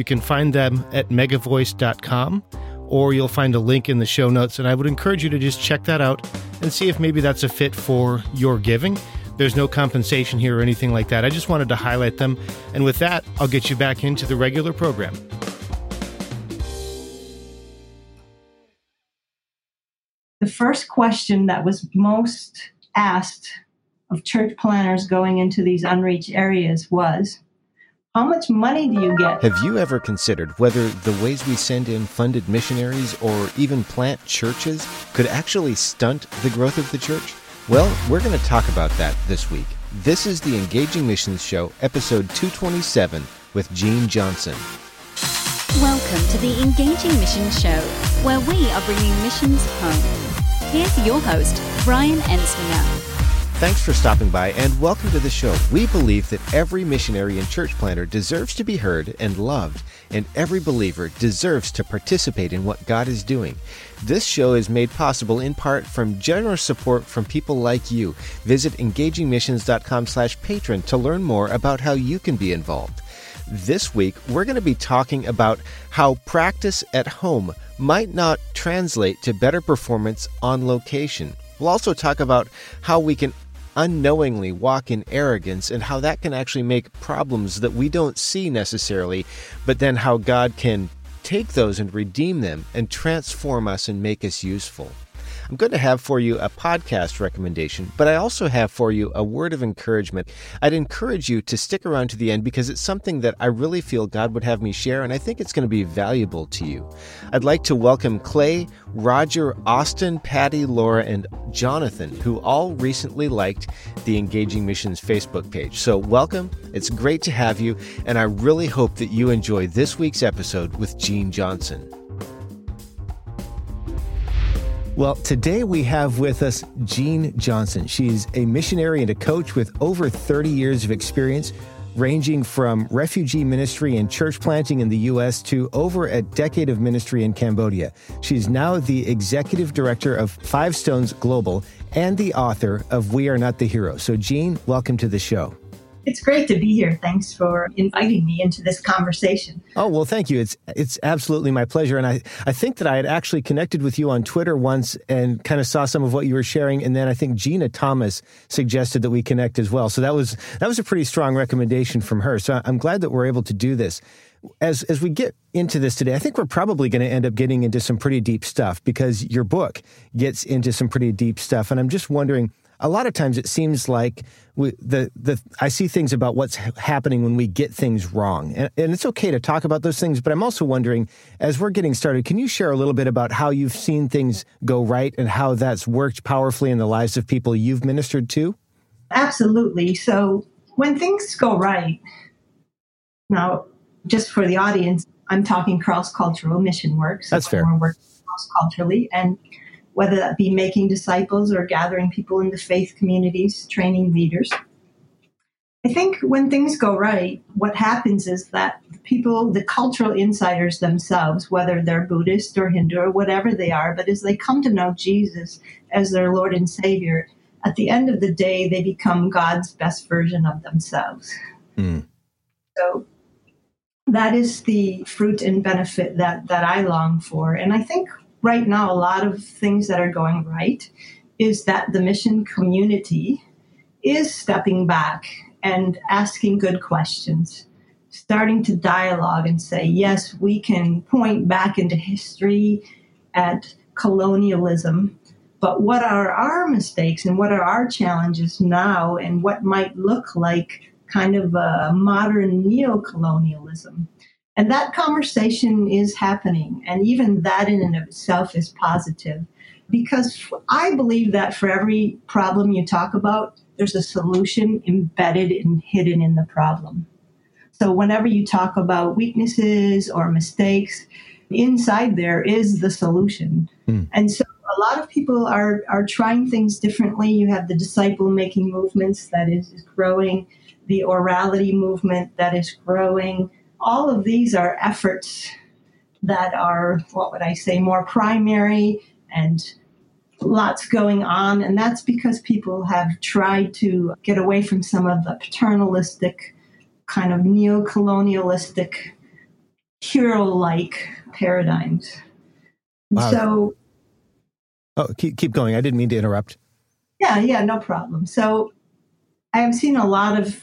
You can find them at megavoice.com or you'll find a link in the show notes. And I would encourage you to just check that out and see if maybe that's a fit for your giving. There's no compensation here or anything like that. I just wanted to highlight them. And with that, I'll get you back into the regular program. The first question that was most asked of church planters going into these unreached areas was how much money do you get? Have you ever considered whether the ways we send in funded missionaries or even plant churches could actually stunt the growth of the church? Well, we're going to talk about that this week. This is the Engaging Missions Show, episode 227, with Jean Johnson. Welcome to the Engaging Missions Show, where we are bringing missions home. Here's your host, Brian Ensminger. Thanks for stopping by and welcome to the show. We believe that every missionary and church planter deserves to be heard and loved, and every believer deserves to participate in what God is doing. This show is made possible in part from generous support from people like you. Visit engagingmissions.com/patron to learn more about how you can be involved. This week, we're going to be talking about how practice at home might not translate to better performance on location. We'll also talk about how we can unknowingly walk in arrogance and how that can actually make problems that we don't see necessarily, but then how God can take those and redeem them and transform us and make us useful. I'm going to have for you a podcast recommendation, but I also have for you a word of encouragement. I'd encourage you to stick around to the end because it's something that I really feel God would have me share, and I think it's going to be valuable to you. I'd like to welcome Clay, Roger, Austin, Patty, Laura, and Jonathan, who all recently liked the Engaging Missions Facebook page. So, welcome. It's great to have you, and I really hope that you enjoy this week's episode with Jean Johnson. Well, today we have with us Jean Johnson. She's a missionary and a coach with over 30 years of experience, ranging from refugee ministry and church planting in the U.S. to over a decade of ministry in Cambodia. She's now the executive director of Five Stones Global and the author of We Are Not the Hero. So, Jean, welcome to the show. It's great to be here. Thanks for inviting me into this conversation. Oh, well, thank you. It's it's absolutely my pleasure. And I, I think that I had actually connected with you on Twitter once and kind of saw some of what you were sharing. And then I think Gina Thomas suggested that we connect as well. So that was that was a pretty strong recommendation from her. So I'm glad that we're able to do this. As as we get into this today, I think we're probably going to end up getting into some pretty deep stuff because your book gets into some pretty deep stuff. And I'm just wondering a lot of times it seems like we, the the I see things about what's happening when we get things wrong, and, and it's okay to talk about those things. But I'm also wondering, as we're getting started, can you share a little bit about how you've seen things go right and how that's worked powerfully in the lives of people you've ministered to? Absolutely. So when things go right, now just for the audience, I'm talking cross cultural mission work. So That's fair. We're working cross culturally, and whether that be making disciples or gathering people into faith communities, training leaders. I think when things go right, what happens is that people, the cultural insiders themselves, whether they're Buddhist or Hindu or whatever they are, but as they come to know Jesus as their Lord and Savior, at the end of the day, they become God's best version of themselves. Mm. So that is the fruit and benefit that, that I long for. And I think right now, a lot of things that are going right is that the mission community is stepping back and asking good questions, starting to dialogue and say, yes, we can point back into history at colonialism, but what are our mistakes and what are our challenges now and what might look like kind of a modern neo-colonialism? And that conversation is happening. And even that in and of itself is positive because I believe that for every problem you talk about, there's a solution embedded and hidden in the problem. So, whenever you talk about weaknesses or mistakes, inside there is the solution. Mm. And so, a lot of people are, are trying things differently. You have the disciple making movements that is, is growing, the orality movement that is growing. All of these are efforts that are, what would I say, more primary and lots going on. And that's because people have tried to get away from some of the paternalistic, kind of neo colonialistic, hero like paradigms. Wow. So. Oh, keep, keep going. I didn't mean to interrupt. Yeah, yeah, no problem. So I have seen a lot of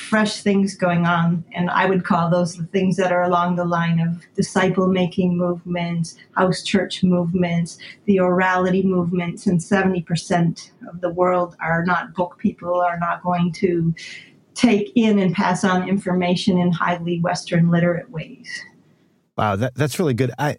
fresh things going on. And I would call those the things that are along the line of disciple making movements, house church movements, the orality movements. And 70% of the world are not book people, are not going to take in and pass on information in highly Western literate ways. Wow, that, that's really good. I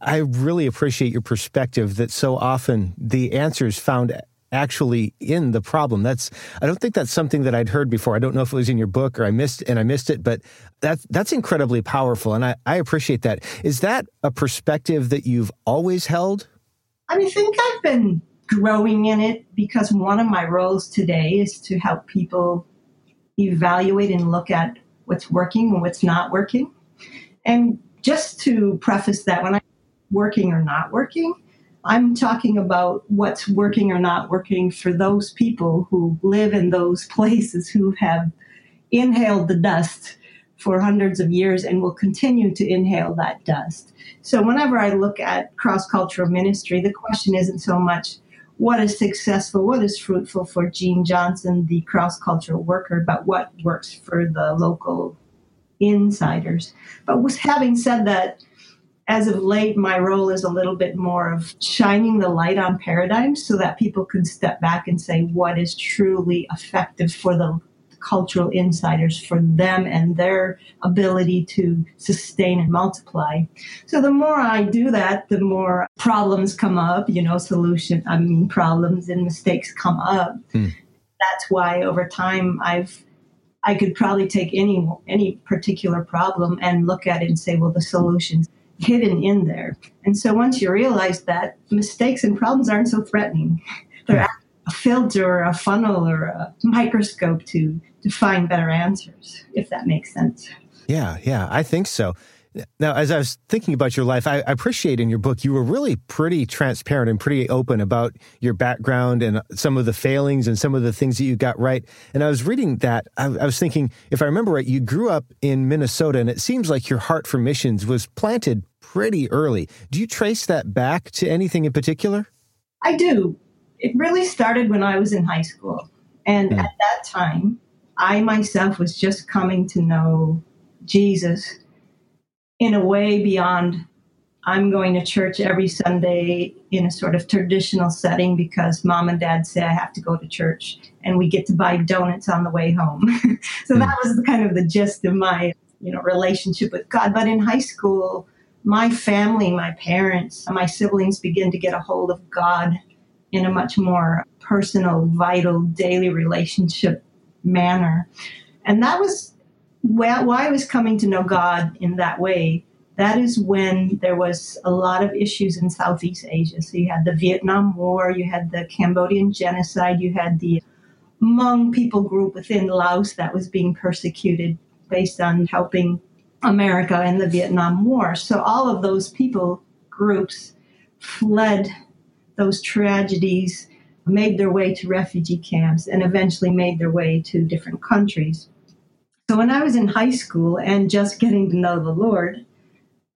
I really appreciate your perspective that so often the answers found actually in the problem. That's I don't think that's something that I'd heard before. I don't know if it was in your book or I missed and I missed it, but that's that's incredibly powerful and I, I appreciate that. Is that a perspective that you've always held? I think I've been growing in it because one of my roles today is to help people evaluate and look at what's working and what's not working. And just to preface that, when I'm working or not working, I'm talking about what's working or not working for those people who live in those places who have inhaled the dust for hundreds of years and will continue to inhale that dust. So, whenever I look at cross cultural ministry, the question isn't so much what is successful, what is fruitful for Jean Johnson, the cross cultural worker, but what works for the local insiders. But having said that, as of late, my role is a little bit more of shining the light on paradigms so that people can step back and say what is truly effective for the cultural insiders, for them and their ability to sustain and multiply. So the more I do that, the more problems come up, you know, solution, I mean, problems and mistakes come up. Hmm. That's why over time I've I could probably take any any particular problem and look at it and say, well, the solutions hidden in there. And so once you realize that, mistakes and problems aren't so threatening. Hmm. They're a filter or a funnel or a microscope to, to find better answers, if that makes sense. Yeah, yeah, I think so. Now, as I was thinking about your life, I, I, appreciate in your book you were really pretty transparent and pretty open about your background and some of the failings and some of the things that you got right. And I was reading that, I, I was thinking, if I remember right, you grew up in Minnesota, and it seems like your heart for missions was planted pretty early. Do you trace that back to anything in particular? I do. It really started when I was in high school. And mm. at that time, I myself was just coming to know Jesus in a way beyond I'm going to church every Sunday in a sort of traditional setting because mom and dad say I have to go to church and we get to buy donuts on the way home. so mm. that was kind of the gist of my, you know, relationship with God. But in high school, my family, my parents, my siblings begin to get a hold of God in a much more personal, vital, daily relationship manner. And that was why I was coming to know God in that way, that is when there was a lot of issues in Southeast Asia. So you had the Vietnam War, you had the Cambodian genocide, you had the Hmong people group within Laos that was being persecuted based on helping America in the Vietnam War. So all of those people groups fled those tragedies, made their way to refugee camps, and eventually made their way to different countries. So when I was in high school and just getting to know the Lord,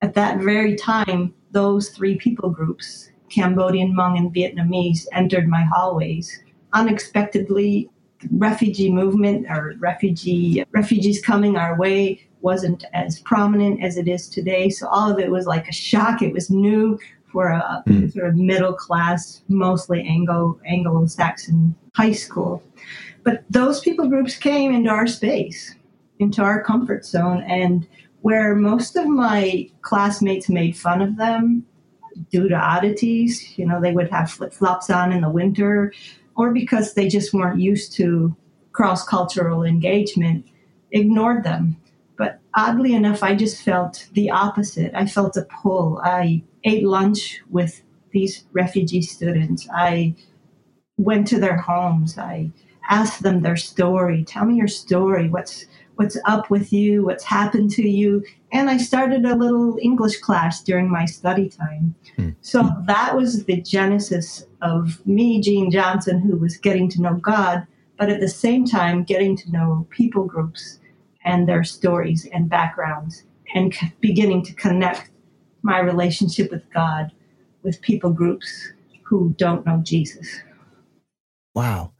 at that very time, those three people groups, Cambodian, Hmong, and Vietnamese, entered my hallways. Unexpectedly, refugee movement or refugee refugees coming our way wasn't as prominent as it is today. So all of it was like a shock. It was new for a mm. sort of middle class, mostly Anglo Anglo Saxon high school. But those people groups came into our space into our comfort zone and where most of my classmates made fun of them due to oddities you know they would have flip-flops on in the winter or because they just weren't used to cross-cultural engagement ignored them but oddly enough, I just felt the opposite. I felt a pull. I ate lunch with these refugee students. I went to their homes. I asked them their story. Tell me your story. What's what's up with you? What's happened to you? And I started a little English class during my study time. Hmm. So that was the genesis of me, Jean Johnson, who was getting to know God, but at the same time getting to know people groups and their stories and backgrounds and beginning to connect my relationship with God with people groups who don't know Jesus. Wow.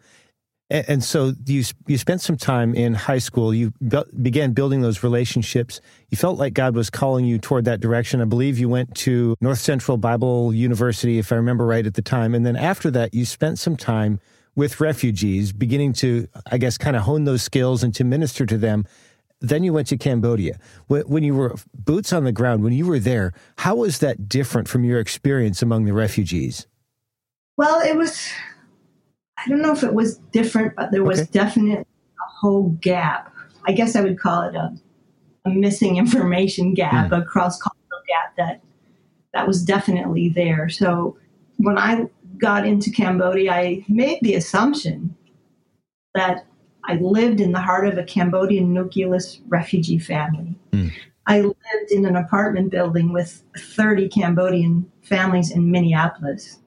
And, and so you you spent some time in high school. You be, began building those relationships. You felt like God was calling you toward that direction. I believe you went to North Central Bible University, if I remember right at the time. And then after that, you spent some time with refugees, beginning to, I guess, kind of hone those skills and to minister to them. Then you went to Cambodia. When you were boots on the ground, when you were there, how was that different from your experience among the refugees? Well, it was I don't know if it was different, but there was okay. definitely a whole gap. I guess I would call it a, a missing information gap, mm. a cross cultural gap that that was definitely there. So when I got into Cambodia, I made the assumption that I lived in the heart of a Cambodian nucleus refugee family. Mm. I lived in an apartment building with 30 Cambodian families in Minneapolis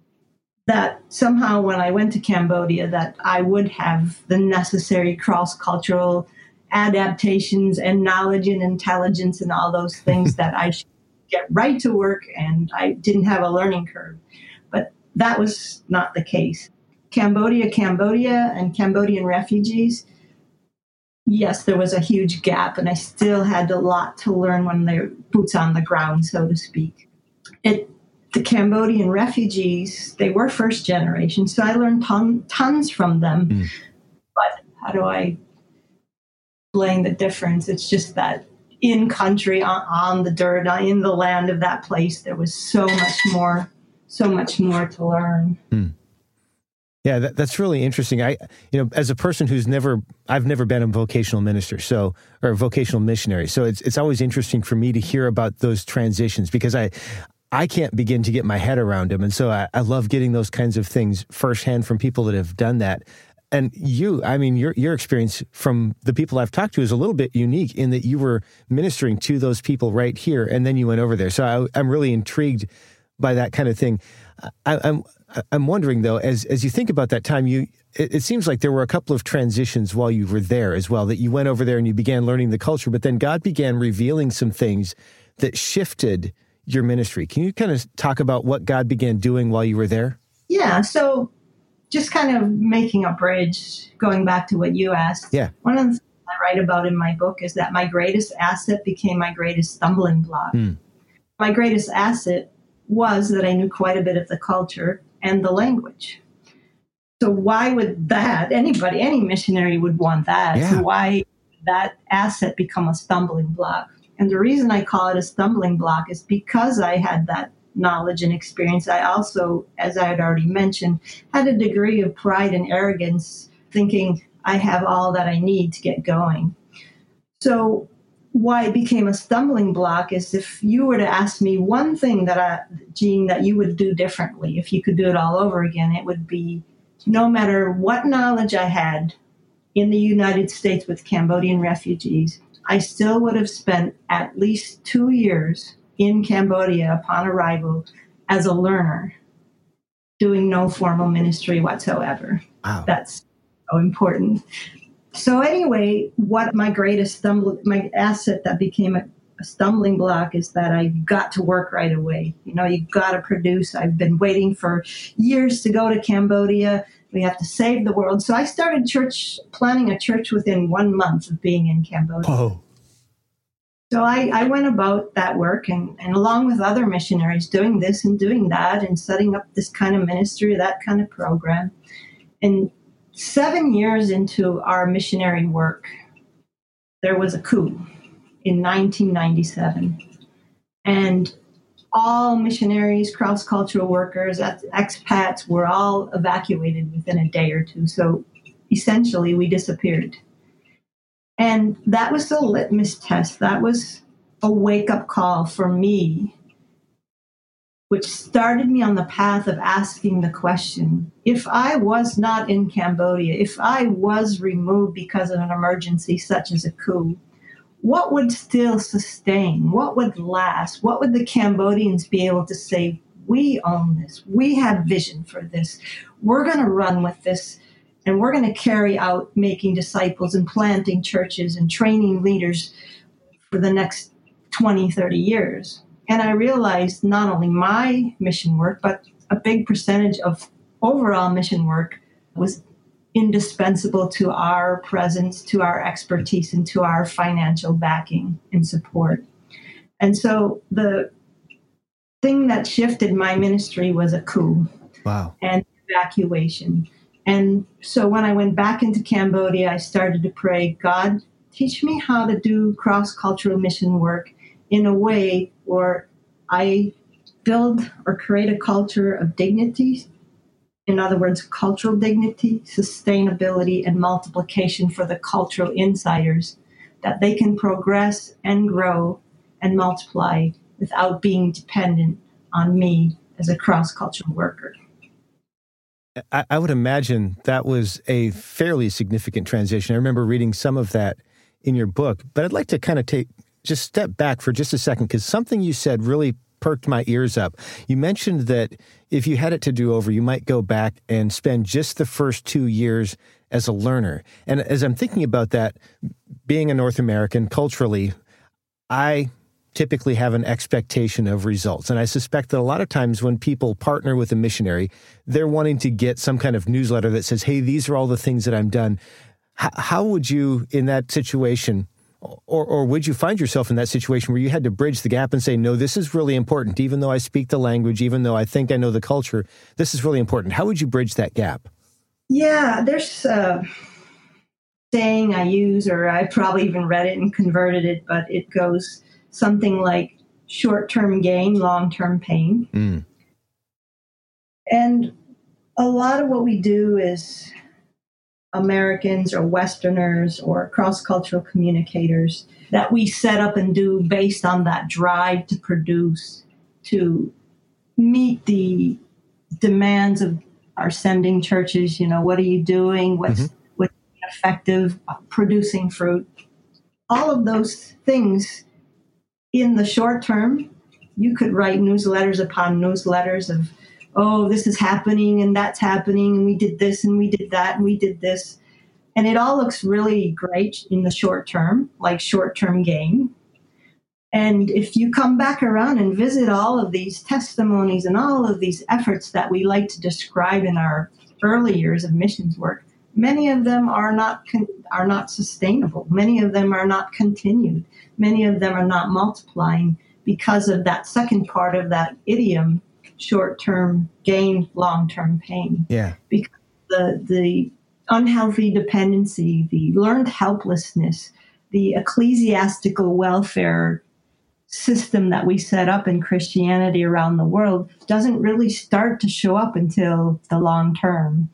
that somehow when I went to Cambodia that I would have the necessary cross-cultural adaptations and knowledge and intelligence and all those things that I should get right to work and I didn't have a learning curve. But that was not the case. Cambodia, Cambodia and Cambodian refugees, yes, there was a huge gap and I still had a lot to learn when they're boots on the ground, so to speak. It the Cambodian refugees, they were first generation, so I learned ton, tons from them. Mm. But how do I explain the difference? It's just that in country, on, on the dirt, in the land of that place, there was so much more, so much more to learn. Mm. Yeah, that, that's really interesting. I, you know, as a person who's never, I've never been a vocational minister, so or a vocational missionary. So it's it's always interesting for me to hear about those transitions because I, I can't begin to get my head around them. And so I, I, love getting those kinds of things firsthand from people that have done that. And you, I mean, your your experience from the people I've talked to is a little bit unique in that you were ministering to those people right here, and then you went over there. So I, am really intrigued by that kind of thing. I, I'm I'm wondering though, as as you think about that time, you it, it, seems like there were a couple of transitions while you were there as well. That you went over there and you began learning the culture, but then God began revealing some things that shifted your ministry. Can you kind of talk about what God began doing while you were there? Yeah. So, just kind of making a bridge, going back to what you asked. Yeah. One of the things I write about in my book is that my greatest asset became my greatest stumbling block. Mm. My greatest asset was that I knew quite a bit of the culture and the language. So why would that anybody, any missionary would want that? Yeah. So why that asset become a stumbling block? And the reason I call it a stumbling block is because I had that knowledge and experience. I also, as I had already mentioned, had a degree of pride and arrogance, thinking I have all that I need to get going. So, why it became a stumbling block is if you were to ask me one thing that I, Jean, that you would do differently, if you could do it all over again, it would be no matter what knowledge I had in the United States with Cambodian refugees, I still would have spent at least two years in Cambodia upon arrival as a learner, doing no formal ministry whatsoever. Wow. That's so important. So anyway, what my greatest stumble, my asset that became a, stumbling block is that I got to work right away. You know, you got to produce. I've been waiting for years to go to Cambodia. We have to save the world. So I started church, planning a church within one month of being in Cambodia. Whoa. So I, I went about that work and, and along with other missionaries doing this and doing that and setting up this kind of ministry, that kind of program. And seven years into our missionary work, there was a coup in 1997. And all missionaries, cross cultural workers, expats were all evacuated within a day or two. So essentially, we disappeared. And that was the litmus test. That was a wake up call for me, which started me on the path of asking the question if I was not in Cambodia, if I was removed because of an emergency such as a coup, what would still sustain? What would last? What would the Cambodians be able to say? We own this. We have vision for this. We're going to run with this and we're going to carry out making disciples and planting churches and training leaders for the next 20, 30 years. And I realized not only my mission work, but a big percentage of overall mission work was indispensable to our presence, to our expertise, and to our financial backing and support. And so the thing that shifted my ministry was a coup. Wow. And evacuation. And so when I went back into Cambodia, I started to pray, God, teach me how to do cross cultural mission work in a way where I build or create a culture of dignity. In other words, cultural dignity, sustainability, and multiplication for the cultural insiders, that they can progress and grow and multiply without being dependent on me as a cross cultural worker. I, I, would imagine that was a fairly significant transition. I remember reading some of that in your book, but I'd like to kind of take just step back for just a second because something you said really perked my ears up. You mentioned that if you had it to do over, you might go back and spend just the first two years as a learner. And as I'm thinking about that, being a North American culturally, I typically have an expectation of results. And I suspect that a lot of times when people partner with a missionary, they're wanting to get some kind of newsletter that says, hey, these are all the things that I'm done. H- how would you, in that situation, or, or would you find yourself in that situation where you had to bridge the gap and say, no, this is really important, even though I speak the language, even though I think I know the culture, this is really important. How would you bridge that gap? Yeah, there's a saying I use, or I probably even read it and converted it, but it goes, something like short term gain, long term pain. Mm. And a lot of what we do is Americans or Westerners or cross cultural communicators that we set up and do based on that drive to produce, to meet the demands of our sending churches. You know, what are you doing? What's, mm-hmm. what's effective? Producing fruit. All of those things in the short term, you could write newsletters upon newsletters of, oh, this is happening and that's happening, and we did this and we did that and we did this. And it all looks really great in the short term, like short term gain. And if you come back around and visit all of these testimonies and all of these efforts that we like to describe in our early years of missions work, many of them are not con- are not sustainable. Many of them are not continued many of them are not multiplying because of that second part of that idiom short term gain, long term pain. Yeah. Because the, the unhealthy dependency, the learned helplessness, the ecclesiastical welfare system that we set up in Christianity around the world doesn't really start to show up until the long term.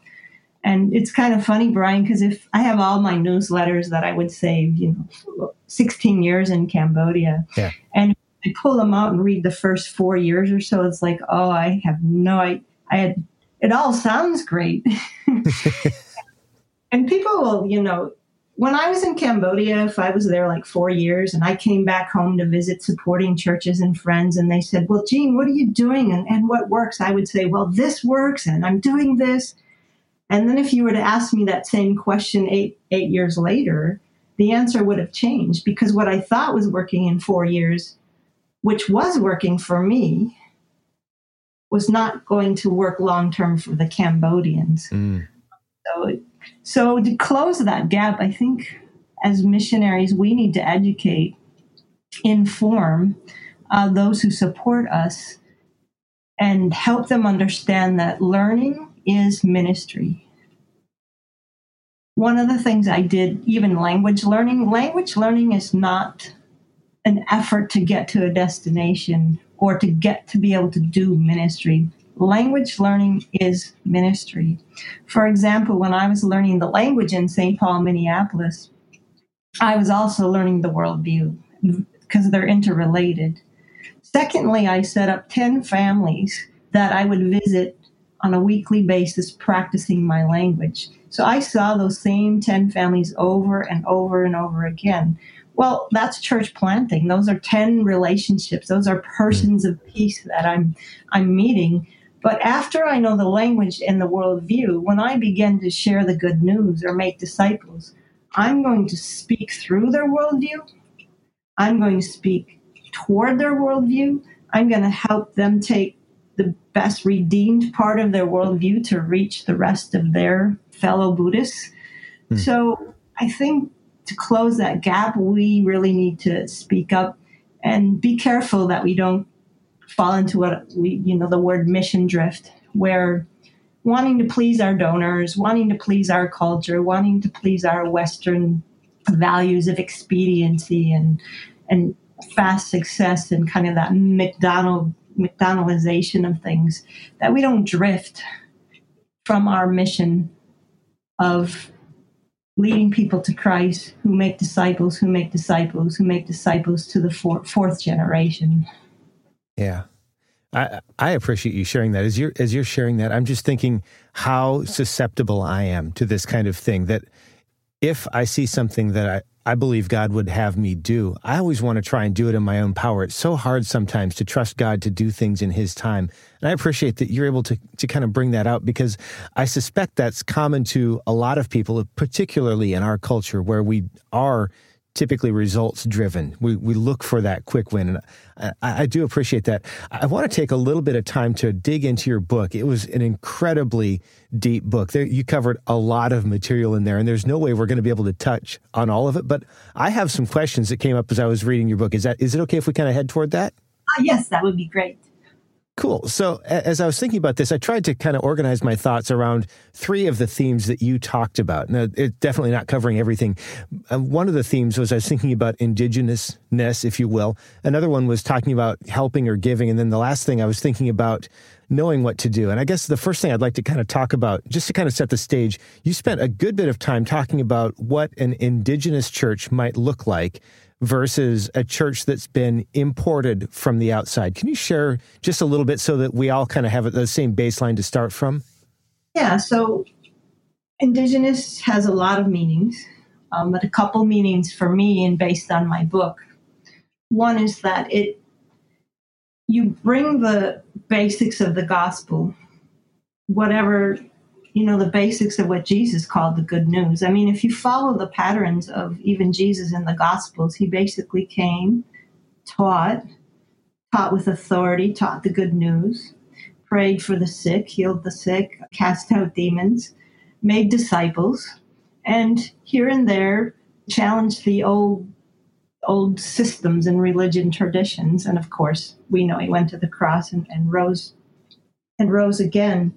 And it's kind of funny, Brian, because if I have all my newsletters that I would save, you know, 16 years in Cambodia, yeah. and I pull them out and read the first four years or so, it's like, oh, I have no, I, I had, it all sounds great. and people will, you know, when I was in Cambodia, if I was there like four years and I came back home to visit supporting churches and friends, and they said, Well, Jean, what are you doing and, and what works? I would say, Well, this works and I'm doing this. And then if you were to ask me that same question eight eight years later, the answer would have changed because what I thought was working in four years, which was working for me, was not going to work long term for the Cambodians. Mm. So, so to close that gap, I think as missionaries we need to educate, inform uh, those who support us, and help them understand that learning is ministry. One of the things I did, even language learning, language learning is not an effort to get to a destination or to get to be able to do ministry. Language learning is ministry. For example, when I was learning the language in St. Paul, Minneapolis, I was also learning the worldview because they're interrelated. Secondly, I set up 10 families that I would visit on a weekly basis practicing my language. So I saw those same 10 families over and over and over again. Well, that's church planting. Those are 10 relationships. Those are persons of peace that I'm I'm meeting. But after I know the language and the worldview, when I begin to share the good news or make disciples, I'm going to speak through their worldview. I'm going to speak toward their worldview. I'm going to help them take the best redeemed part of their worldview to reach the rest of their fellow Buddhists. Hmm. So I think to close that gap, we really need to speak up and be careful that we don't fall into what we, you know, the word mission drift, where wanting to please our donors, wanting to please our culture, wanting to please our Western values of expediency and and fast success and kind of that McDonald McDonaldization of things, that we don't drift from our mission of leading people to Christ who make disciples, who make disciples, who make disciples to the four, fourth generation. Yeah. I, I appreciate you sharing that. As you're as you're sharing that, I'm just thinking how susceptible I am to this kind of thing. That if I see something that I, I believe God would have me do. I always want to try and do it in my own power. It's so hard sometimes to trust God to do things in His time. And I appreciate that you're able to, to kind of bring that out because I suspect that's common to a lot of people, particularly in our culture where we are typically results driven. We, we look for that quick win. And I, I, do appreciate that. I want to take a little bit of time to dig into your book. It was an incredibly deep book. There, you covered a lot of material in there, and there's no way we're going to be able to touch on all of it. But I have some questions that came up as I was reading your book. Is that is it okay if we kind of head toward that? Uh, yes, that would be great. Cool. So, as I was thinking about this, I tried to kind of organize my thoughts around three of the themes that you talked about. Now, it's definitely not covering everything. Um, one of the themes was I was thinking about indigenousness, if you will. Another one was talking about helping or giving. And then the last thing I was thinking about knowing what to do. And I guess the first thing I'd like to kind of talk about, just to kind of set the stage, you spent a good bit of time talking about what an indigenous church might look like versus a church that's been imported from the outside. Can you share just a little bit so that we all kind of have the same baseline to start from? Yeah, so indigenous has a lot of meanings, um, but a couple meanings for me and based on my book. One is that it you bring the basics of the gospel, whatever you know, the basics of what Jesus called the good news. I mean, if you follow the patterns of even Jesus in the Gospels, he basically came, taught, taught with authority, taught the good news, prayed for the sick, healed the sick, cast out demons, made disciples, and here and there challenged the old old systems and religion traditions. And of course, we know he went to the cross and, and rose and rose again.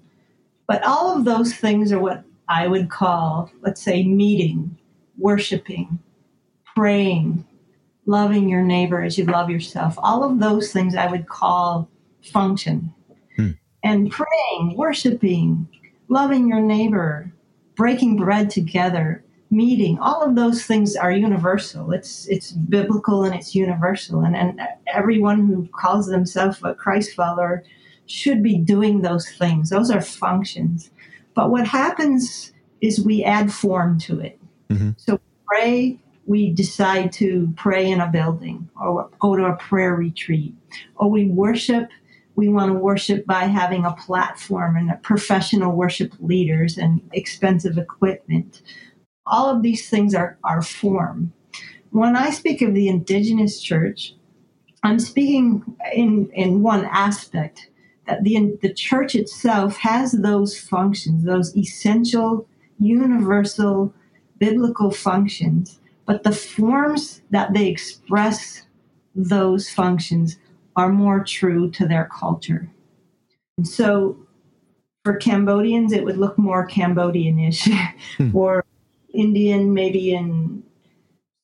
But all of those things are what I would call, let's say, meeting, worshiping, praying, loving your neighbor as you love yourself. All of those things I would call function. Hmm. And praying, worshiping, loving your neighbor, breaking bread together, meeting, all of those things are universal. It's it's biblical and it's universal. And, and everyone who calls themselves a Christ follower should be doing those things. Those are functions. But what happens is we add form to it. Mm-hmm. So pray, we decide to pray in a building or go to a prayer retreat, or we worship. We want to worship by having a platform and professional worship leaders and expensive equipment. All of these things are, are form. When I speak of the indigenous church, I'm speaking in, in one aspect the, the church itself has those functions, those essential, universal, biblical functions, but the forms that they express those functions are more true to their culture. And so for Cambodians, it would look more Cambodianish. hmm. or Indian, maybe in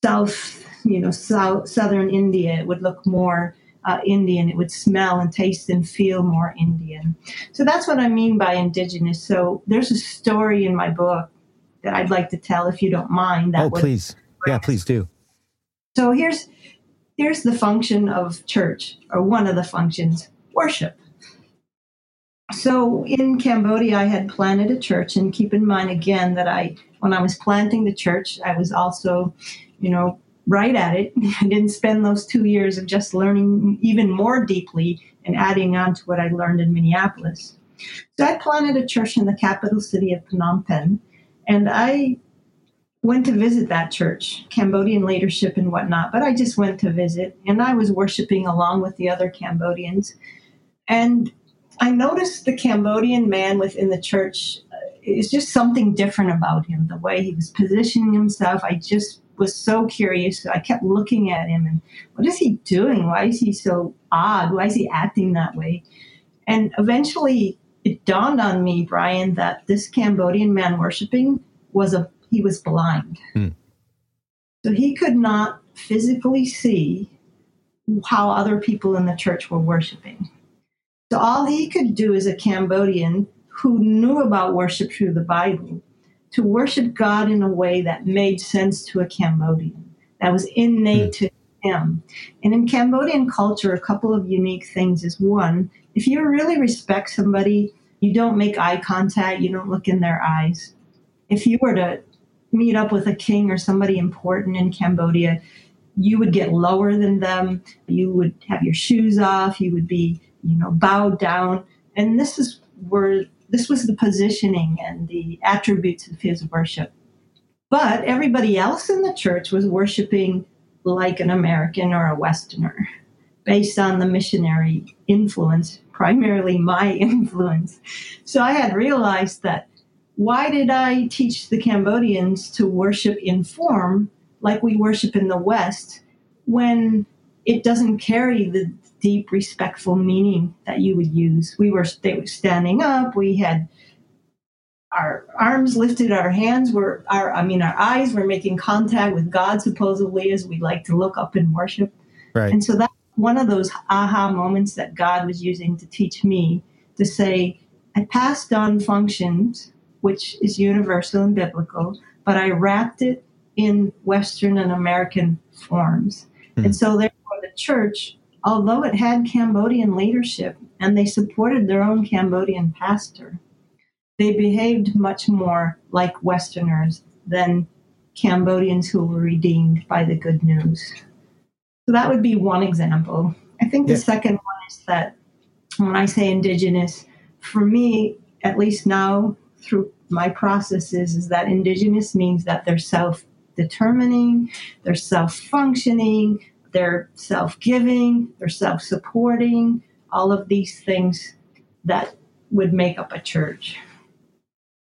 South, you know, South, Southern India, it would look more uh, Indian. It would smell and taste and feel more Indian. So that's what I mean by indigenous. So there's a story in my book that I'd like to tell, if you don't mind. That oh, please. Yeah, please do. So here's here's the function of church, or one of the functions, worship. So in Cambodia, I had planted a church, and keep in mind again that I, when I was planting the church, I was also, you know, right at it. I didn't spend those two years of just learning even more deeply and adding on to what I learned in Minneapolis. So I planted a church in the capital city of Phnom Penh, and I went to visit that church, Cambodian leadership and whatnot, but I just went to visit and I was worshiping along with the other Cambodians. And I noticed the Cambodian man within the church uh, is just something different about him, the way he was positioning himself. I just was so curious. I kept looking at him and what is he doing? Why is he so odd? Why is he acting that way? And eventually it dawned on me, Brian, that this Cambodian man worshiping was a he was blind. Hmm. So he could not physically see how other people in the church were worshiping. So all he could do as a Cambodian who knew about worship through the Bible to worship God in a way that made sense to a Cambodian, that was innate to him. And in Cambodian culture, a couple of unique things is one, if you really respect somebody, you don't make eye contact, you don't look in their eyes. If you were to meet up with a king or somebody important in Cambodia, you would get lower than them. You would have your shoes off. You would be, you know, bowed down. And this is where this was the positioning and the attributes of his worship. But everybody else in the church was worshiping like an American or a Westerner based on the missionary influence, primarily my influence. So I had realized that why did I teach the Cambodians to worship in form like we worship in the West when it doesn't carry the deep respectful meaning that you would use? We were they were standing up, we had our arms lifted, our hands were our I mean our eyes were making contact with God supposedly as we like to look up and worship. Right. And so that's one of those aha moments that God was using to teach me to say, I passed on functions which is universal and biblical, but I wrapped it in Western and American forms. Mm. And so, therefore, the church, although it had Cambodian leadership and they supported their own Cambodian pastor, they behaved much more like Westerners than Cambodians who were redeemed by the good news. So that would be one example. I think yeah. the second one is that when I say indigenous, for me, at least now, through my processes is that indigenous means that they're self determining, they're self functioning, they're self giving, they're self supporting, all of these things that would make up a church.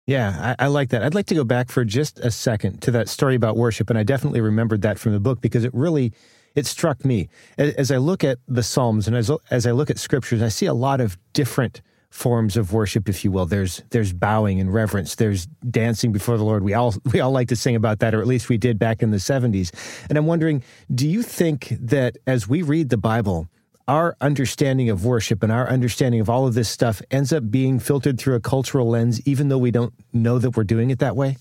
Yeah, I, I, like that. I'd like to go back for just a second to that story about worship, and I definitely remembered that from the book because it really it struck me as, as I look at the Psalms and as as I look at scriptures. I see a lot of different forms of worship, if you will. There's there's bowing and reverence. There's dancing before the Lord. We all we all like to sing about that, or at least we did back in the 70s. And I'm wondering, do you think that as we read the Bible, our understanding of worship and our understanding of all of this stuff ends up being filtered through a cultural lens, even though we don't know that we're doing it that way?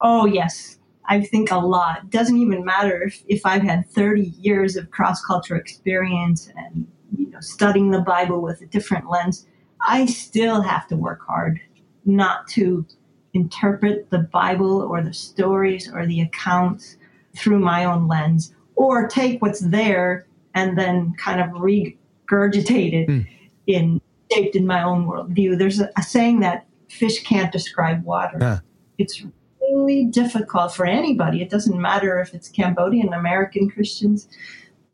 Oh yes. I think a lot. Doesn't even matter if, if I've had 30 years of cross cultural experience and you know studying the Bible with a different lens I still have to work hard not to interpret the Bible or the stories or the accounts through my own lens or take what's there and then kind of regurgitate it mm. in shaped in my own worldview. There's a, a saying that fish can't describe water. Ah. It's really difficult for anybody. It doesn't matter if it's Cambodian, American Christians,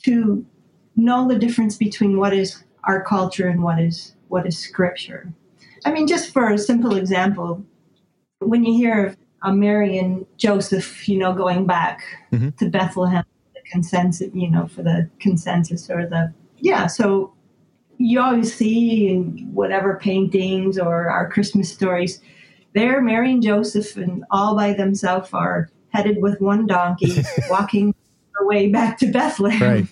to know the difference between what is our culture and what is what is scripture. I mean, just for a simple example, when you hear of uh, Mary and Joseph, you know, going back mm-hmm. to Bethlehem, the consensus, you know, for the consensus or the, yeah, so you always see in whatever paintings or our Christmas stories, there Mary and Joseph and all by themselves are headed with one donkey, walking their way back to Bethlehem. Right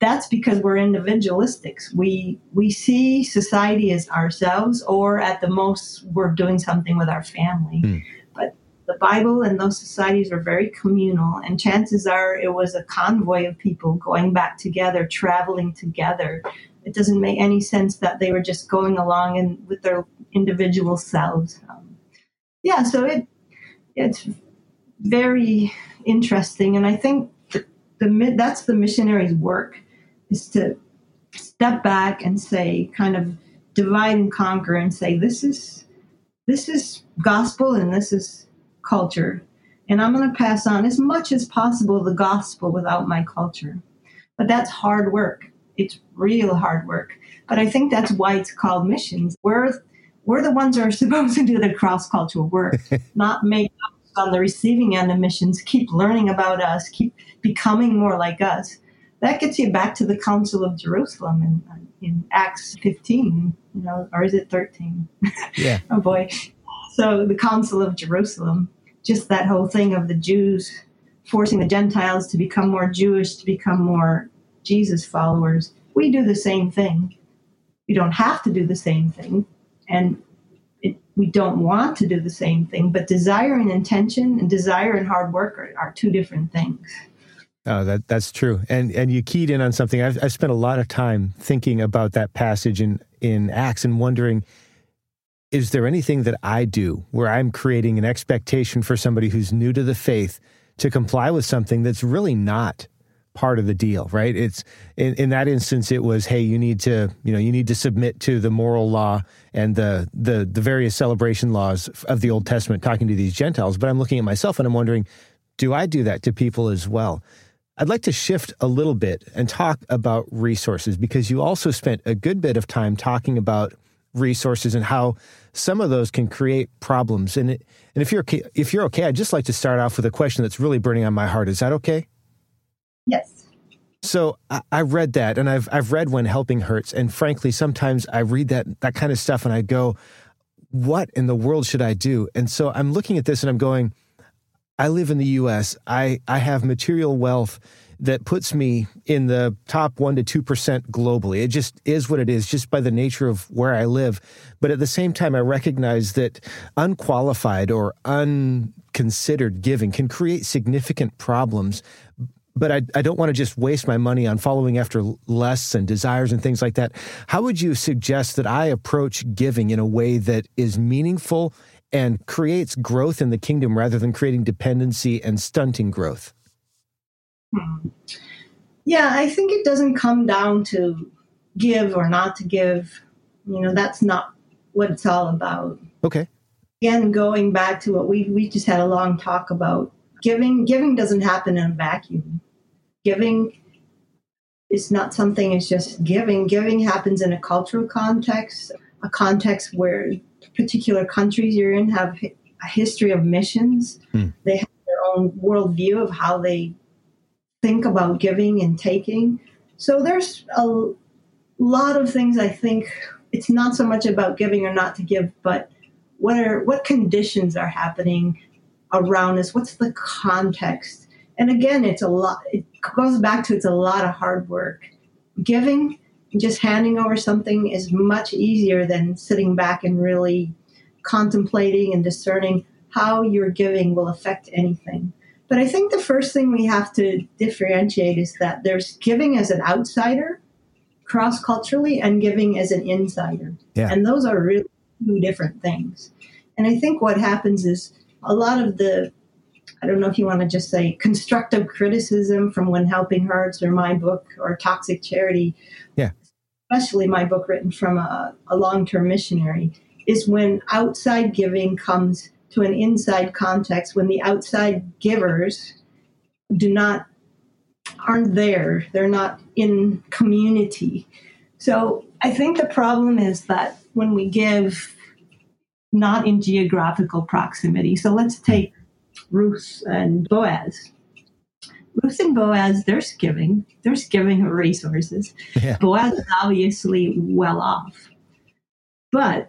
that's because we're individualistics. We we see society as ourselves, or at the most, we're doing something with our family. Mm. But the Bible and those societies are very communal, and chances are it was a convoy of people going back together, traveling together. It doesn't make any sense that they were just going along and with their individual selves. Um, yeah, so it it's very interesting, and I think the, the that's the missionary's work is to step back and say, kind of divide and conquer, and say this is this is gospel and this is culture. And I'm going to pass on as much as possible the gospel without my culture. But that's hard work. It's real hard work. But I think that's why it's called missions. We're, we're the ones who are supposed to do the cross cultural work, not make on the receiving end of missions, keep learning about us, keep becoming more like us. That gets you back to the Council of Jerusalem in, in Acts 15, you know, or is it 13? Yeah. oh boy. So the Council of Jerusalem, just that whole thing of the Jews forcing the Gentiles to become more Jewish, to become more Jesus followers. We do the same thing. We don't have to do the same thing. And it, we don't want to do the same thing, but desire and intention and desire and hard work are, are two different things. Oh, that that's true. And and you keyed in on something. I've, I've spent a lot of time thinking about that passage in in Acts and wondering is there anything that I do where I'm creating an expectation for somebody who's new to the faith to comply with something that's really not part of the deal, right? It's in, in that instance, it was, hey, you need to, you know, you need to submit to the moral law and the the the various celebration laws of the Old Testament, talking to these Gentiles. But I'm looking at myself and I'm wondering, do I do that to people as well? I'd like to shift a little bit and talk about resources because you also spent a good bit of time talking about resources and how some of those can create problems. And it, and if you're okay, if you're okay, I'd just like to start off with a question that's really burning on my heart. Is that okay? Yes. So I, I read that, and I've I've read when helping hurts, and frankly, sometimes I read that that kind of stuff, and I go, "What in the world should I do?" And so I'm looking at this, and I'm going, "I live in the U.S. I I have material wealth." that puts me in the top 1 to 2% globally. It just is what it is, just by the nature of where I live. But at the same time, I recognize that unqualified or unconsidered giving can create significant problems. But I, I don't want to just waste my money on following after lusts and desires and things like that. How would you suggest that I approach giving in a way that is meaningful and creates growth in the kingdom rather than creating dependency and stunting growth? Hmm. Yeah, I think it doesn't come down to give or not to give. You know, that's not what it's all about. Okay. Again, going back to what we we just had a long talk about giving. Giving doesn't happen in a vacuum. Giving is not something. It's just giving. Giving happens in a cultural context, a context where particular countries you're in have a history of missions. Hmm. They have their own worldview of how they think about giving and taking. So there's a lot of things I think it's not so much about giving or not to give, but what are what conditions are happening around us? What's the context? And again, it's a lot. It goes back to it's a lot of hard work. Giving, just handing over something is much easier than sitting back and really contemplating and discerning how your giving will affect anything. But I think the first thing we have to differentiate is that there's giving as an outsider cross culturally and giving as an insider. Yeah. And those are really two different things. And I think what happens is a lot of the, I don't know if you want to just say constructive criticism from When Helping Hurts or my book or Toxic Charity, yeah. Especially my book written from a, a long term missionary, is when outside giving comes to an inside context when the outside givers do not aren't there they're not in community. So i think the problem is that when we give not in geographical proximity so let's take ruth and boaz ruth and boaz there's giving there's giving resources yeah. boaz is obviously well off but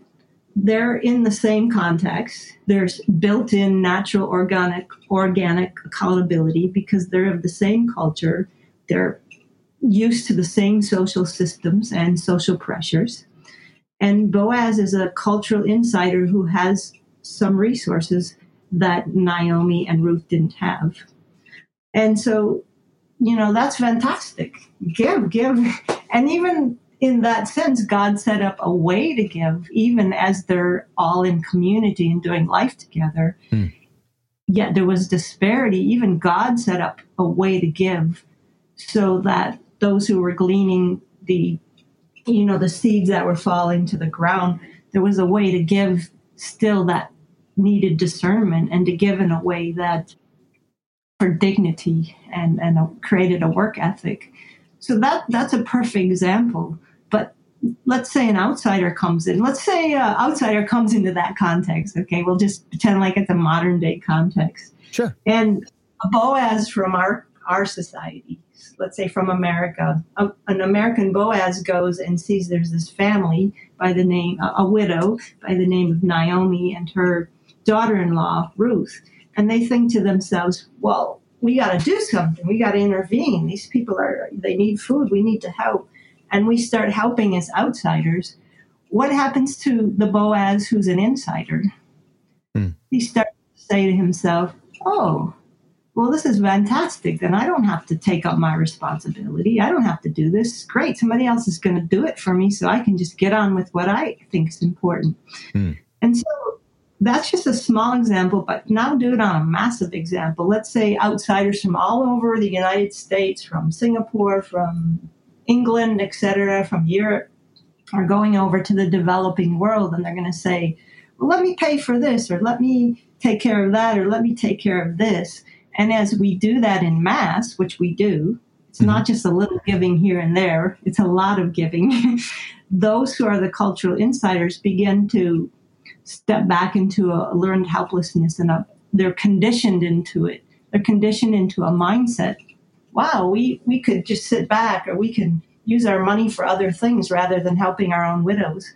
they're in the same context. There's built-in natural organic organic accountability because they're of the same culture. They're used to the same social systems and social pressures. And Boaz is a cultural insider who has some resources that Naomi and Ruth didn't have. And so, you know, that's fantastic. Give, give. And even in that sense, God set up a way to give, even as they're all in community and doing life together. Hmm. Yet there was disparity. Even God set up a way to give so that those who were gleaning the, you know, the seeds that were falling to the ground, there was a way to give still that needed discernment and to give in a way that for dignity and, and created a work ethic. So that that's a perfect example but let's say an outsider comes in. Let's say an outsider comes into that context. Okay, we'll just pretend like it's a modern day context. Sure. And a Boaz from our our society, let's say from America, a, an American Boaz goes and sees there's this family by the name a, a widow by the name of Naomi and her daughter-in-law Ruth, and they think to themselves, well. We got to do something. We got to intervene. These people are, they need food. We need to help and we start helping as outsiders, what happens to the Boaz who's an insider? Hmm. He starts to say to himself, Oh, well, this is fantastic. Then I don't have to take up my responsibility. I don't have to do this. Great. Somebody else is going to do it for me so I can just get on with what I think is important. Hmm. And so that's just a small example, but now do it on a massive example. Let's say outsiders from all over the United States, from Singapore, from England, etc., from Europe are going over to the developing world and they're going to say, well, let me pay for this, or let me take care of that, or let me take care of this. And as we do that in mass, which we do, it's mm-hmm. not just a little giving here and there, it's a lot of giving. Those who are the cultural insiders begin to step back into a learned helplessness and a, they're conditioned into it. They're conditioned into a mindset wow, we, we could just sit back or we can use our money for other things rather than helping our own widows.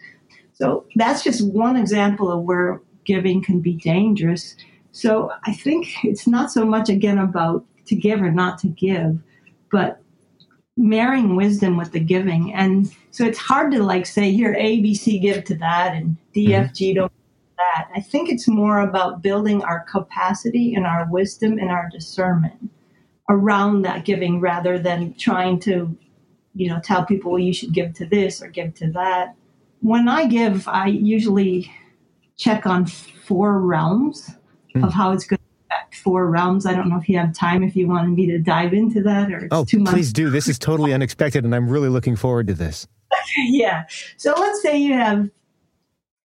So that's just one example of where giving can be dangerous. So I think it's not so much again about to give or not to give, but marrying wisdom with the giving. And so it's hard to like say here A, B, C give to that and D, F, G don't that. I think it's more about building our capacity and our wisdom and our discernment around that giving rather than trying to, you know, tell people, well, you should give to this or give to that. When I give, I usually check on four realms mm. of how it's going four realms. I don't know if you have time, if you wanted me to dive into that or oh, please do. This is totally unexpected, and I'm really looking forward to this. yeah. So let's say you have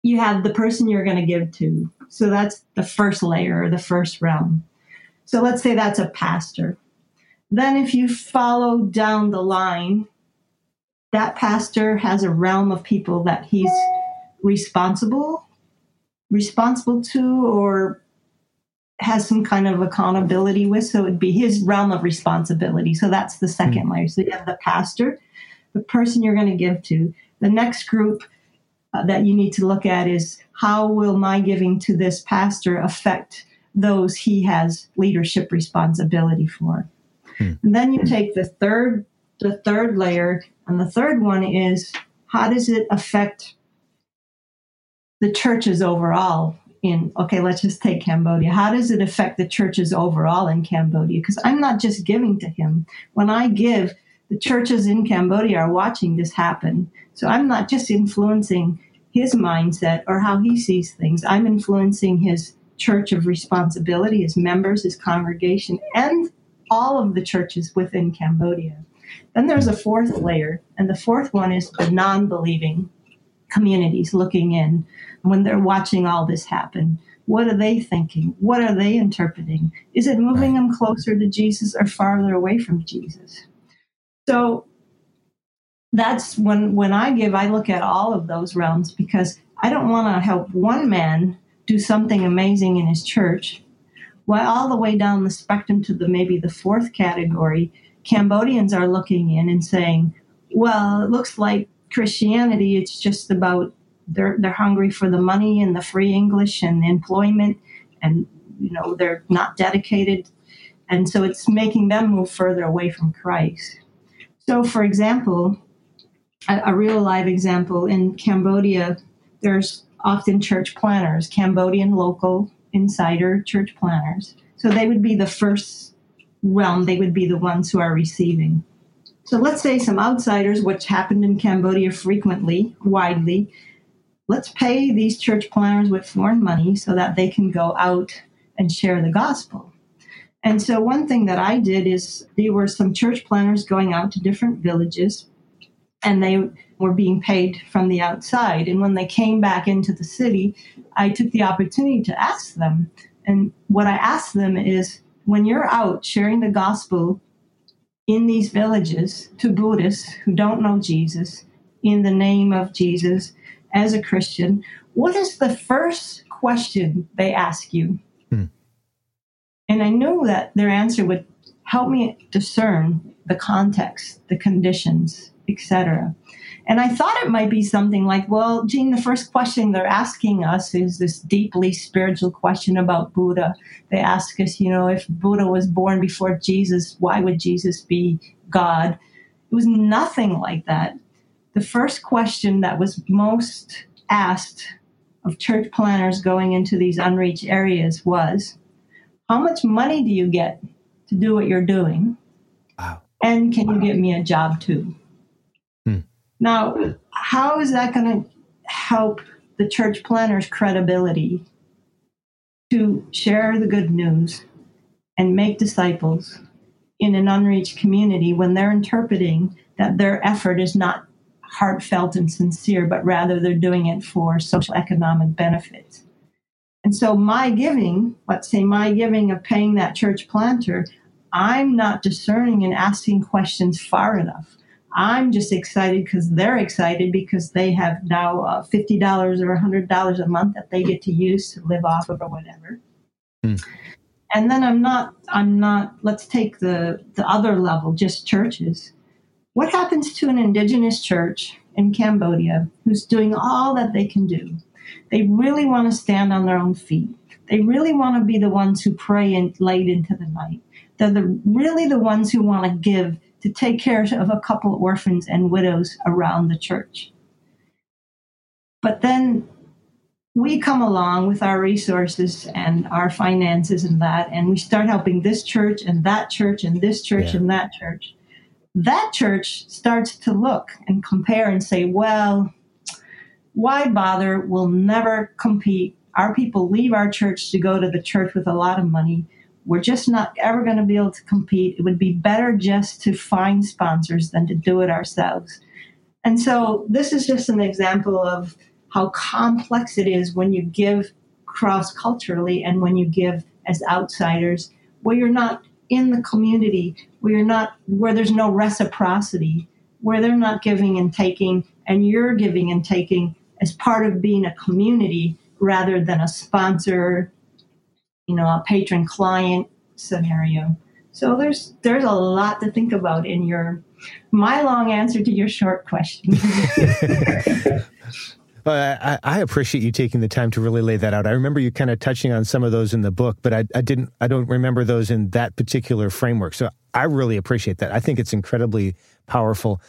you have the person you're going to give to. So that's the first layer, or the first realm. So let's say that's a pastor. Then, if you follow down the line, that pastor has a realm of people that he's responsible responsible to or has some kind of accountability with so it'd be his realm of responsibility so that's the 2nd mm-hmm. layer so you have the pastor the person you're going to give to the next group uh, that you need to look at is how will my giving to this pastor affect those he has leadership responsibility for. Hmm. And then you take the third the third layer and the third one is how does it affect the churches overall in okay let's just take cambodia. How does it affect the churches overall in cambodia? Because i'm not just giving to him. When i give the churches in cambodia are watching this happen. So i'm not just influencing his mindset or how he sees things. I'm influencing his church of responsibility, his members, his congregation, and all of the churches within Cambodia. Then there's a fourth layer, and the fourth one is the non believing communities looking in when they're watching all this happen. What are they thinking? What are they interpreting? Is it moving them closer to Jesus or farther away from Jesus? So that's when when I give, I look at all of those realms because I don't want to help one man do something amazing in his church, while all the way down the spectrum to the maybe the fourth category, Cambodians are looking in and saying, well, it looks like Christianity, it's just about they're they're hungry for the money and the free English and employment and you know they're not dedicated and so it's making them move further away from Christ. So for example, a, a real live example in Cambodia, there's often church planters, Cambodian local insider church planters. So they would be the first realm, they would be the ones who are receiving. So let's say some outsiders, which happened in Cambodia frequently, widely, let's pay these church planters with foreign money so that they can go out and share the gospel. And so one thing that I did is there were some church planters going out to different villages and they were being paid from the outside. And when they came back into the city, I took the opportunity to ask them. And what I asked them is when you're out sharing the gospel in these villages to Buddhists who don't know Jesus, in the name of Jesus, as a Christian, what is the first question they ask you? Hmm. And I knew that their answer would help me discern the context, the conditions, etc. And I thought it might be something like, well, Jean, the first question they're asking us is this deeply spiritual question about Buddha. They ask us, you know, if Buddha was born before Jesus, why would Jesus be God? It was nothing like that. The first question that was most asked of church planters going into these unreached areas was, how much money do you get to do what you're doing? Wow. And can you get me a job too? Now, how is that going to help the church planner's credibility to share the good news and make disciples in an unreached community when they're interpreting that their effort is not heartfelt and sincere, but rather they're doing it for social economic benefits? And so, my giving, let's say my giving of paying that church planter, I'm not discerning and asking questions far enough. I'm just excited because they're excited because they have now uh, $50 or $100 a month that they get to use to live off of or whatever. Mm. And then I'm not, I'm not, let's take the, the other level, just churches. What happens to an indigenous church in Cambodia who's doing all that they can do? They really want to stand on their own feet. They really want to be the ones who pray in, late into the night. They're the, really the ones who want to give to take care of a couple orphans and widows around the church. But then we come along with our resources and our finances and that, and we start helping this church and that church and this church yeah. and that church. That church starts to look and compare and say, well, why bother? We'll never compete. Our people leave our church to go to the church with a lot of money we're just not ever going to be able to compete. It would be better just to find sponsors than to do it ourselves. And so this is just an example of how complex it is when you give cross culturally and when you give as outsiders, where you're not in the community, where you're not, where there's no reciprocity, where they're not giving and taking, and you're giving and taking as part of being a community rather than a sponsor you know, a patron client scenario. So there's there's a lot to think about in your my long answer to your short question. Well, I, I, appreciate you taking the time to really lay that out. I remember you kind of touching on some of those in the book, but I, I didn't. I don't remember those in that particular framework. So I really appreciate that. I think it's incredibly powerful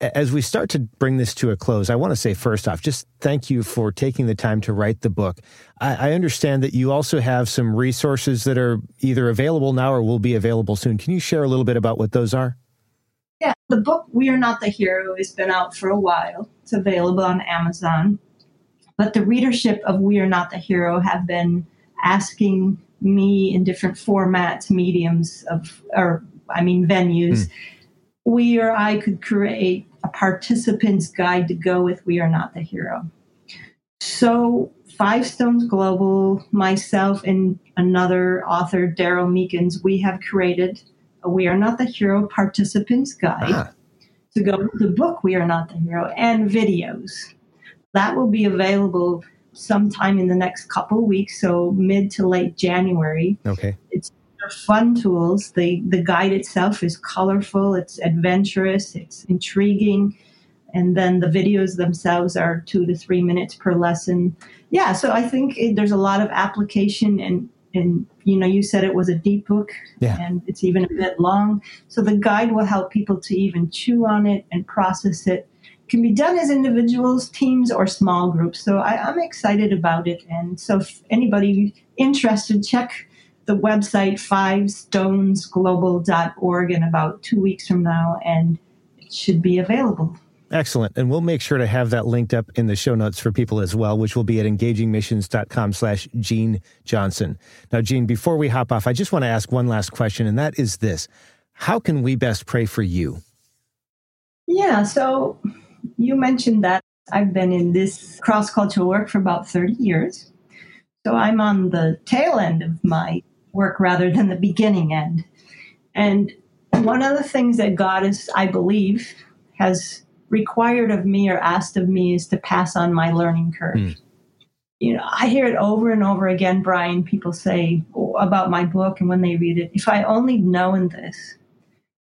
as we start to bring this to a close, I want to say first off, just thank you for taking the time to write the book. I, I, understand that you also have some resources that are either available now or will be available soon. Can you share a little bit about what those are? Yeah, the book We Are Not the Hero has been out for a while. It's available on Amazon. But the readership of We Are Not the Hero have been asking me in different formats, mediums of, or I mean, venues. Mm. We or I could create participant's guide to go with We Are Not the Hero. So, Five Stones Global, myself, and another author, Daryl Meekins, we have created a We Are Not the Hero participants guide ah. to go with the book We Are Not the Hero and videos. That will be available sometime in the next couple weeks, so mid to late January. Okay. It's fun tools. The the guide itself is colorful, it's adventurous, it's intriguing, and then the videos themselves are two to three minutes per lesson. Yeah, so I think it, there's a lot of application and and you know you said it was a deep book yeah. and it's even a bit long so the guide will help people to even chew on it and process it can be done as individuals, teams, or small groups. So I, I'm excited about it. And so if anybody interested, check the website fivestonesglobal.org in about two weeks from now, and it should be available. Excellent. And we'll make sure to have that linked up in the show notes for people as well, which will be at engagingmissions.com slash Jean Johnson. Now, Jean, before we hop off, I just want to ask one last question, and that is this. How can we best pray for you? Yeah, so you mentioned that I've been in this cross cultural work for about 30 years. So I'm on the tail end of my work rather than the beginning end. And one of the things that God is, I believe, has required of me or asked of me is to pass on my learning curve. Mm. You know, I hear it over and over again, Brian. People say about my book, and when they read it, if I only known this,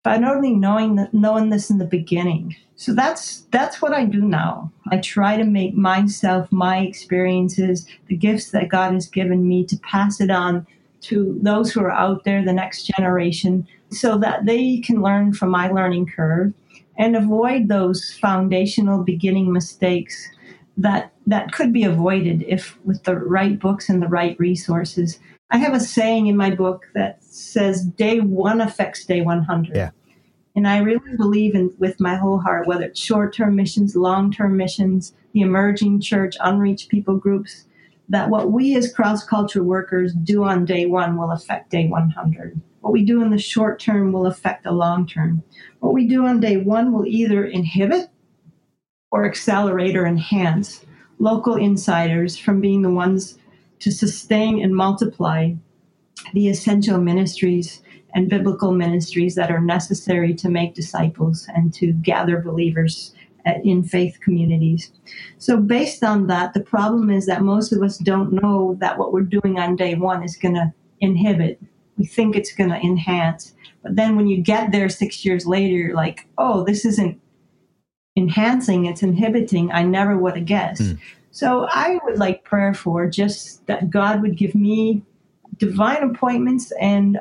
if I'd only knowing that, known this in the beginning. So that's that's what I do now. I try to make myself, my experiences, the gifts that God has given me, to pass it on to those who are out there, the next generation, so that they can learn from my learning curve and avoid those foundational beginning mistakes that that could be avoided if with the right books and the right resources. I have a saying in my book that says day 1 affects day 100. Yeah. And I really believe in with my whole heart whether it's short-term missions, long-term missions, the emerging church, unreached people groups that what we as cross-cultural workers do on day 1 will affect day 100. What we do in the short term will affect the long term. What we do on day one will either inhibit or accelerate or enhance local insiders from being the ones to sustain and multiply the essential ministries and biblical ministries that are necessary to make disciples and to gather believers in faith communities. So, based on that, the problem is that most of us don't know that what we're doing on day one is going to inhibit we think it's going to enhance. But then when you get there six years later, you're like, oh, this isn't enhancing, it's inhibiting. I never would have guessed. Mm. So I would like prayer for just that God would give me divine appointments and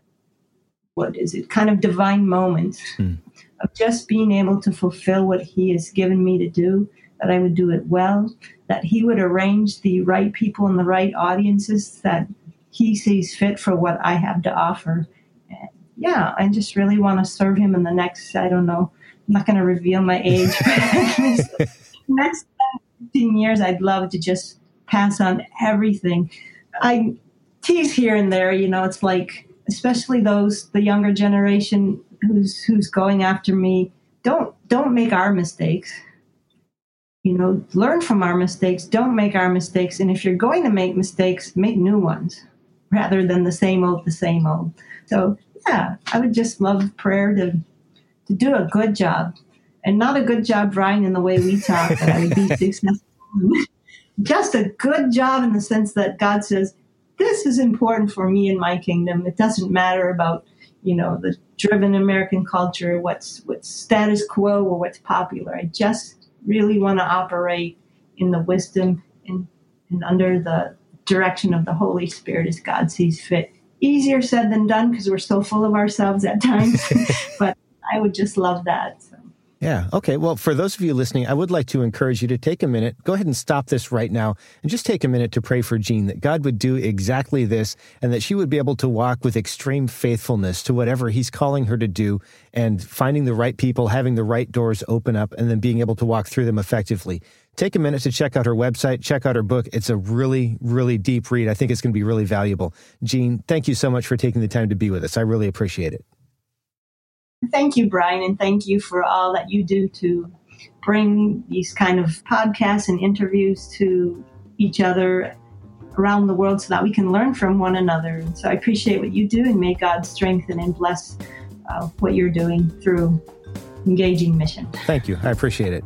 what is it, kind of divine moments mm. Of just being able to fulfill what He has given me to do, that I would do it well, that He would arrange the right people and the right audiences that he sees fit for what I have to offer. And yeah, I just really want to serve him in the next, I don't know, I'm not going to reveal my age. next 15 years, I'd love to just pass on everything. I tease here and there, you know, it's like, especially those, the younger generation who's, who's going after me, don't, don't make our mistakes you know learn from our mistakes don't make our mistakes and if you're going to make mistakes make new ones rather than the same old, the same old. So yeah, I would just love prayer to to do a good job, and not a good job, Brian, in the way we talk. that I would be successful. just a good job in the sense that God says this is important for me and my kingdom. It doesn't matter about you know the driven American culture, what's what's status quo or what's popular. I just really want to operate in the wisdom and, and under the direction of the Holy Spirit as God sees fit. Easier said than done because we're so full of ourselves at times, but I would just love that. So. Yeah. Okay. Well, for those of you listening, I would like to encourage you to take a minute, go ahead and stop this right now, and just take a minute to pray for Jean that God would do exactly this and that she would be able to walk with extreme faithfulness to whatever He's calling her to do and finding the right people, having the right doors open up, and then being able to walk through them effectively. Take a minute to check out her website, check out her book. It's a really, really deep read. I think it's going to be really valuable. Jean, thank you so much for taking the time to be with us. I really appreciate it. Thank you, Brian, and thank you for all that you do to bring these kind of podcasts and interviews to each other around the world so that we can learn from one another. So I appreciate what you do, and may God strengthen and bless uh, what you're doing through engaging mission. Thank you. I appreciate it.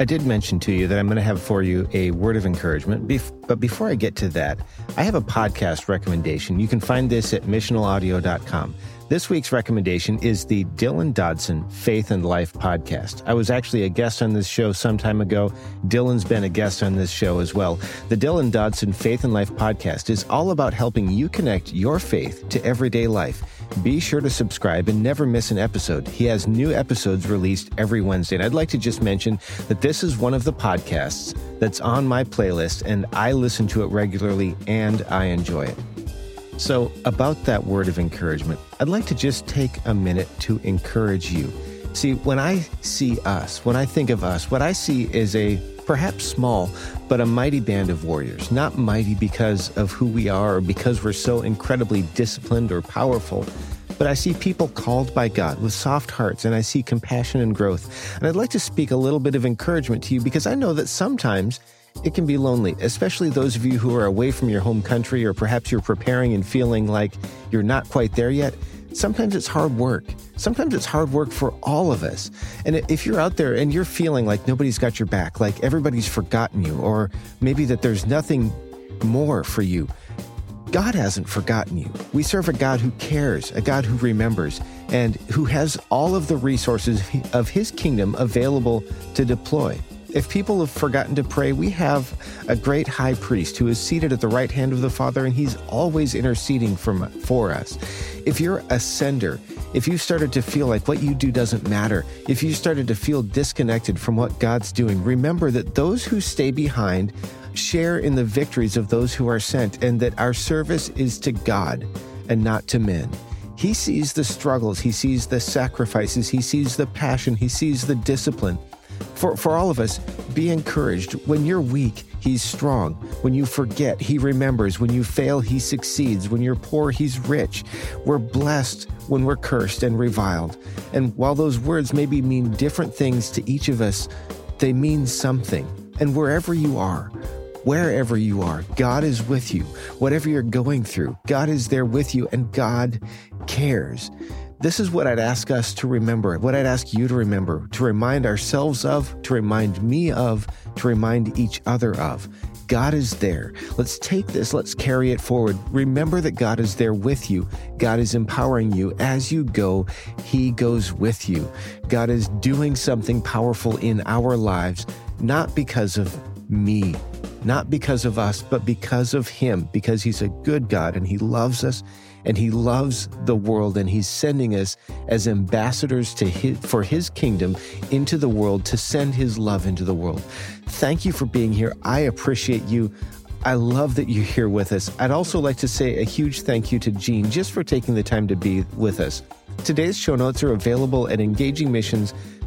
I did mention to you that I'm going to have for you a word of encouragement. but before I get to that, I have a podcast recommendation. You can find this at missionalaudio.com. This week's recommendation is the Dylan Dodson Faith and Life podcast. I was actually a guest on this show some time ago. Dylan's been a guest on this show as well. The Dylan Dodson Faith and Life podcast is all about helping you connect your faith to everyday life Be sure to subscribe and never miss an episode. He has new episodes released every Wednesday. And I'd like to just mention that this is one of the podcasts that's on my playlist, and I listen to it regularly and I enjoy it. So, about that word of encouragement, I'd like to just take a minute to encourage you. See, when I see us, when I think of us, what I see is a perhaps small, but a mighty band of warriors. Not mighty because of who we are or because we're so incredibly disciplined or powerful, but I see people called by God with soft hearts and I see compassion and growth. And I'd like to speak a little bit of encouragement to you because I know that sometimes it can be lonely, especially those of you who are away from your home country or perhaps you're preparing and feeling like you're not quite there yet. Sometimes it's hard work. Sometimes it's hard work for all of us. And if you're out there and you're feeling like nobody's got your back, like everybody's forgotten you, or maybe that there's nothing more for you, God hasn't forgotten you. We serve a God who cares, a God who remembers, and who has all of the resources of His kingdom available to deploy. If people have forgotten to pray, we have a great high priest who is seated at the right hand of the Father, and he's always interceding for us. If you're a sender, if you started to feel like what you do doesn't matter, if you started to feel disconnected from what God's doing, remember that those who stay behind share in the victories of those who are sent, and that our service is to God and not to men. He sees the struggles, he sees the sacrifices, he sees the passion, he sees the discipline. For, for all of us, be encouraged. When you're weak, He's strong. When you forget, He remembers. When you fail, He succeeds. When you're poor, He's rich. We're blessed when we're cursed and reviled. And while those words maybe mean different things to each of us, they mean something. And wherever you are, wherever you are, God is with you. Whatever you're going through, God is there with you and God cares. This is what I'd ask us to remember, what I'd ask you to remember, to remind ourselves of, to remind me of, to remind each other of. God is there. Let's take this, let's carry it forward. Remember that God is there with you. God is empowering you. As you go, He goes with you. God is doing something powerful in our lives, not because of me, not because of us, but because of Him, because He's a good God and He loves us and he loves the world and he's sending us as ambassadors to his, for his kingdom into the world to send his love into the world. Thank you for being here. I appreciate you. I love that you're here with us. I'd also like to say a huge thank you to Jean just for taking the time to be with us. Today's show notes are available at engagingmissions.com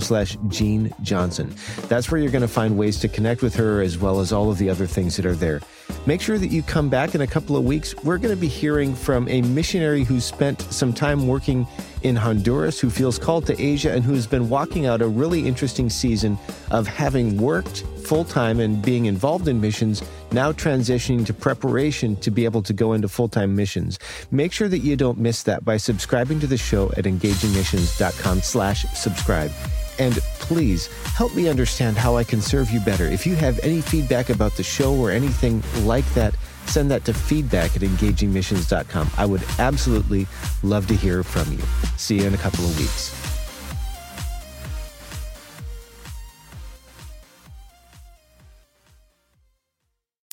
slash Jean Johnson. That's where you're going to find ways to connect with her as well as all of the other things that are there. Make sure that you come back in a couple of weeks. We're going to be hearing from a missionary who spent some time working in Honduras, who feels called to Asia, and who has been walking out a really interesting season of having worked full time and being involved in missions, now transitioning to preparation to be able to go into full time missions. Make sure that you don't miss that by subscribing to the show at engagingmissions.com slash subscribe. And please help me understand how I can serve you better. If you have any feedback about the show or anything like that, send that to feedback at engagingmissions.com. I would absolutely love to hear from you. See you in a couple of weeks.